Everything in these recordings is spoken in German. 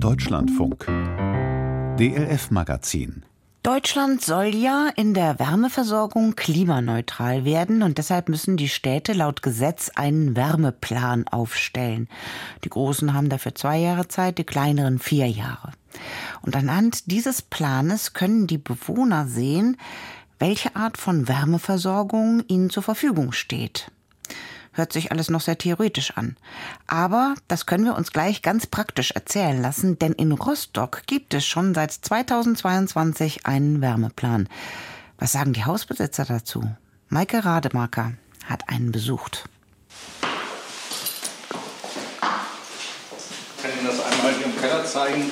Deutschlandfunk DLF Magazin Deutschland soll ja in der Wärmeversorgung klimaneutral werden und deshalb müssen die Städte laut Gesetz einen Wärmeplan aufstellen. Die Großen haben dafür zwei Jahre Zeit, die kleineren vier Jahre. Und anhand dieses Planes können die Bewohner sehen, welche Art von Wärmeversorgung ihnen zur Verfügung steht. Hört sich alles noch sehr theoretisch an. Aber das können wir uns gleich ganz praktisch erzählen lassen, denn in Rostock gibt es schon seit 2022 einen Wärmeplan. Was sagen die Hausbesitzer dazu? Maike Rademacher hat einen besucht. Ich kann Ihnen das einmal hier im Keller zeigen.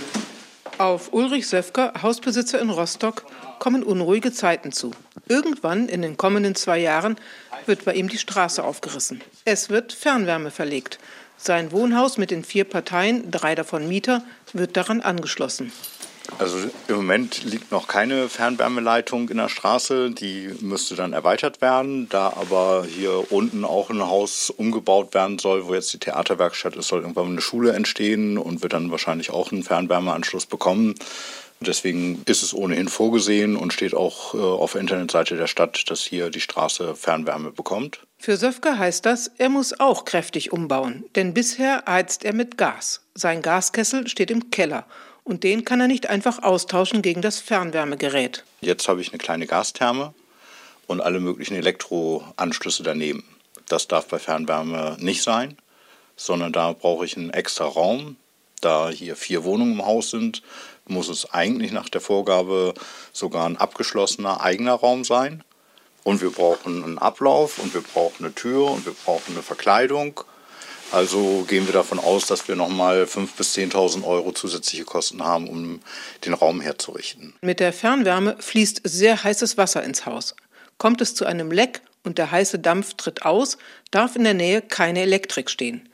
Auf Ulrich Söfker, Hausbesitzer in Rostock, kommen unruhige Zeiten zu. Irgendwann in den kommenden zwei Jahren wird bei ihm die Straße aufgerissen. Es wird Fernwärme verlegt. Sein Wohnhaus mit den vier Parteien, drei davon Mieter, wird daran angeschlossen. Also im Moment liegt noch keine Fernwärmeleitung in der Straße. Die müsste dann erweitert werden. Da aber hier unten auch ein Haus umgebaut werden soll, wo jetzt die Theaterwerkstatt ist, soll irgendwann eine Schule entstehen und wird dann wahrscheinlich auch einen Fernwärmeanschluss bekommen. Deswegen ist es ohnehin vorgesehen und steht auch äh, auf der Internetseite der Stadt, dass hier die Straße Fernwärme bekommt. Für Söfke heißt das, er muss auch kräftig umbauen, denn bisher heizt er mit Gas. Sein Gaskessel steht im Keller und den kann er nicht einfach austauschen gegen das Fernwärmegerät. Jetzt habe ich eine kleine Gastherme und alle möglichen Elektroanschlüsse daneben. Das darf bei Fernwärme nicht sein, sondern da brauche ich einen extra Raum. Da hier vier Wohnungen im Haus sind, muss es eigentlich nach der Vorgabe sogar ein abgeschlossener eigener Raum sein. Und wir brauchen einen Ablauf und wir brauchen eine Tür und wir brauchen eine Verkleidung. Also gehen wir davon aus, dass wir nochmal 5.000 bis 10.000 Euro zusätzliche Kosten haben, um den Raum herzurichten. Mit der Fernwärme fließt sehr heißes Wasser ins Haus. Kommt es zu einem Leck und der heiße Dampf tritt aus, darf in der Nähe keine Elektrik stehen.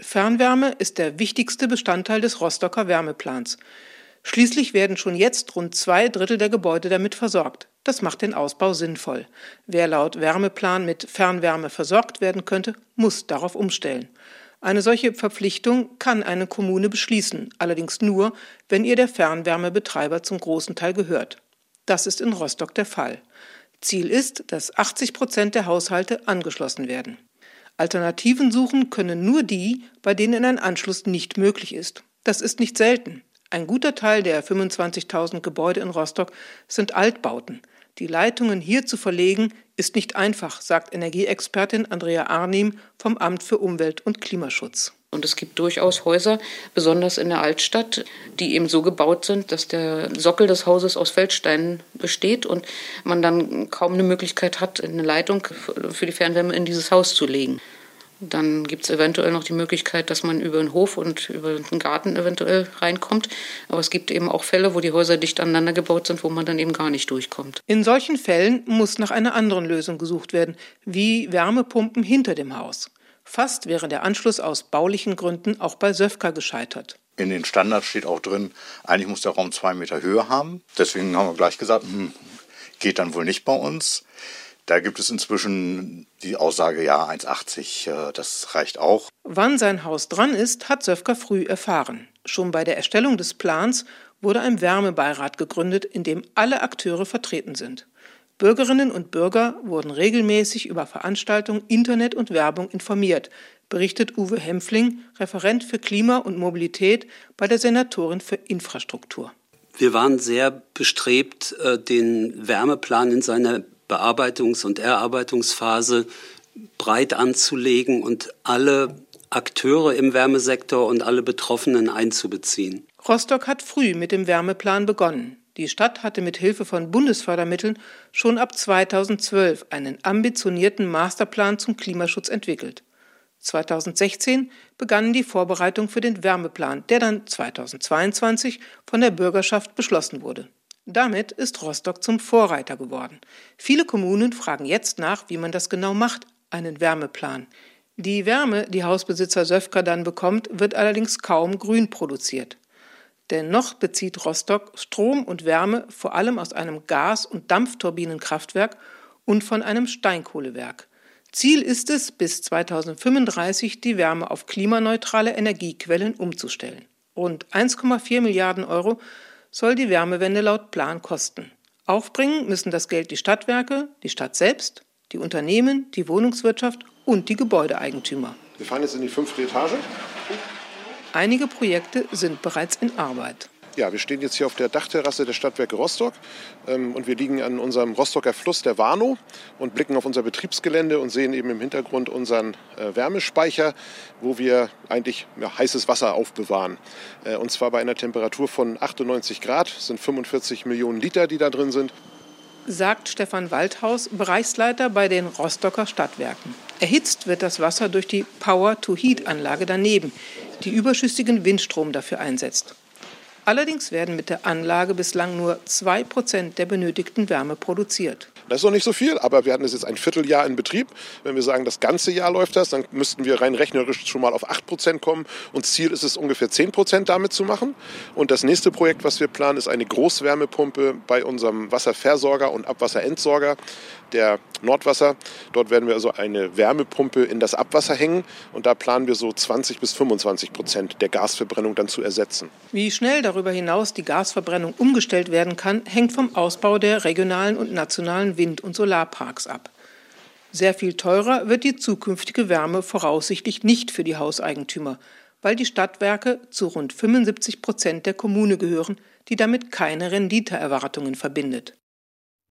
Fernwärme ist der wichtigste Bestandteil des Rostocker Wärmeplans. Schließlich werden schon jetzt rund zwei Drittel der Gebäude damit versorgt. Das macht den Ausbau sinnvoll. Wer laut Wärmeplan mit Fernwärme versorgt werden könnte, muss darauf umstellen. Eine solche Verpflichtung kann eine Kommune beschließen, allerdings nur, wenn ihr der Fernwärmebetreiber zum großen Teil gehört. Das ist in Rostock der Fall. Ziel ist, dass 80 Prozent der Haushalte angeschlossen werden. Alternativen suchen können nur die, bei denen ein Anschluss nicht möglich ist. Das ist nicht selten. Ein guter Teil der 25.000 Gebäude in Rostock sind Altbauten. Die Leitungen hier zu verlegen, ist nicht einfach, sagt Energieexpertin Andrea Arnim vom Amt für Umwelt und Klimaschutz. Und es gibt durchaus Häuser, besonders in der Altstadt, die eben so gebaut sind, dass der Sockel des Hauses aus Feldsteinen besteht und man dann kaum eine Möglichkeit hat, eine Leitung für die Fernwärme in dieses Haus zu legen. Dann gibt es eventuell noch die Möglichkeit, dass man über den Hof und über den Garten eventuell reinkommt. Aber es gibt eben auch Fälle, wo die Häuser dicht aneinander gebaut sind, wo man dann eben gar nicht durchkommt. In solchen Fällen muss nach einer anderen Lösung gesucht werden, wie Wärmepumpen hinter dem Haus. Fast wäre der Anschluss aus baulichen Gründen auch bei Söfka gescheitert. In den Standards steht auch drin, eigentlich muss der Raum zwei Meter Höhe haben. Deswegen haben wir gleich gesagt, hm, geht dann wohl nicht bei uns. Da gibt es inzwischen die Aussage, ja, 1,80, äh, das reicht auch. Wann sein Haus dran ist, hat Söfker früh erfahren. Schon bei der Erstellung des Plans wurde ein Wärmebeirat gegründet, in dem alle Akteure vertreten sind. Bürgerinnen und Bürger wurden regelmäßig über Veranstaltungen, Internet und Werbung informiert, berichtet Uwe Hempfling, Referent für Klima und Mobilität bei der Senatorin für Infrastruktur. Wir waren sehr bestrebt, äh, den Wärmeplan in seiner Bearbeitungs- und Erarbeitungsphase breit anzulegen und alle Akteure im Wärmesektor und alle Betroffenen einzubeziehen. Rostock hat früh mit dem Wärmeplan begonnen. Die Stadt hatte mit Hilfe von Bundesfördermitteln schon ab 2012 einen ambitionierten Masterplan zum Klimaschutz entwickelt. 2016 begannen die Vorbereitungen für den Wärmeplan, der dann 2022 von der Bürgerschaft beschlossen wurde. Damit ist Rostock zum Vorreiter geworden. Viele Kommunen fragen jetzt nach, wie man das genau macht, einen Wärmeplan. Die Wärme, die Hausbesitzer Söfka dann bekommt, wird allerdings kaum grün produziert. Denn noch bezieht Rostock Strom und Wärme vor allem aus einem Gas- und Dampfturbinenkraftwerk und von einem Steinkohlewerk. Ziel ist es, bis 2035 die Wärme auf klimaneutrale Energiequellen umzustellen. Rund 1,4 Milliarden Euro soll die Wärmewende laut Plan kosten. Aufbringen müssen das Geld die Stadtwerke, die Stadt selbst, die Unternehmen, die Wohnungswirtschaft und die Gebäudeeigentümer. Wir fahren jetzt in die fünfte Etage. Einige Projekte sind bereits in Arbeit. Ja, wir stehen jetzt hier auf der Dachterrasse der Stadtwerke Rostock ähm, und wir liegen an unserem Rostocker Fluss, der Warnow, und blicken auf unser Betriebsgelände und sehen eben im Hintergrund unseren äh, Wärmespeicher, wo wir eigentlich ja, heißes Wasser aufbewahren. Äh, und zwar bei einer Temperatur von 98 Grad, sind 45 Millionen Liter, die da drin sind. Sagt Stefan Waldhaus, Bereichsleiter bei den Rostocker Stadtwerken. Erhitzt wird das Wasser durch die Power-to-Heat-Anlage daneben, die überschüssigen Windstrom dafür einsetzt. Allerdings werden mit der Anlage bislang nur 2% der benötigten Wärme produziert. Das ist noch nicht so viel, aber wir hatten es jetzt ein Vierteljahr in Betrieb. Wenn wir sagen, das ganze Jahr läuft das, dann müssten wir rein rechnerisch schon mal auf 8 Prozent kommen. Und Ziel ist es, ungefähr 10 Prozent damit zu machen. Und das nächste Projekt, was wir planen, ist eine Großwärmepumpe bei unserem Wasserversorger und Abwasserentsorger, der Nordwasser. Dort werden wir also eine Wärmepumpe in das Abwasser hängen. Und da planen wir so 20 bis 25 Prozent der Gasverbrennung dann zu ersetzen. Wie schnell darüber hinaus die Gasverbrennung umgestellt werden kann, hängt vom Ausbau der regionalen und nationalen Wind- und Solarparks ab. Sehr viel teurer wird die zukünftige Wärme voraussichtlich nicht für die Hauseigentümer, weil die Stadtwerke zu rund 75 Prozent der Kommune gehören, die damit keine Renditeerwartungen verbindet.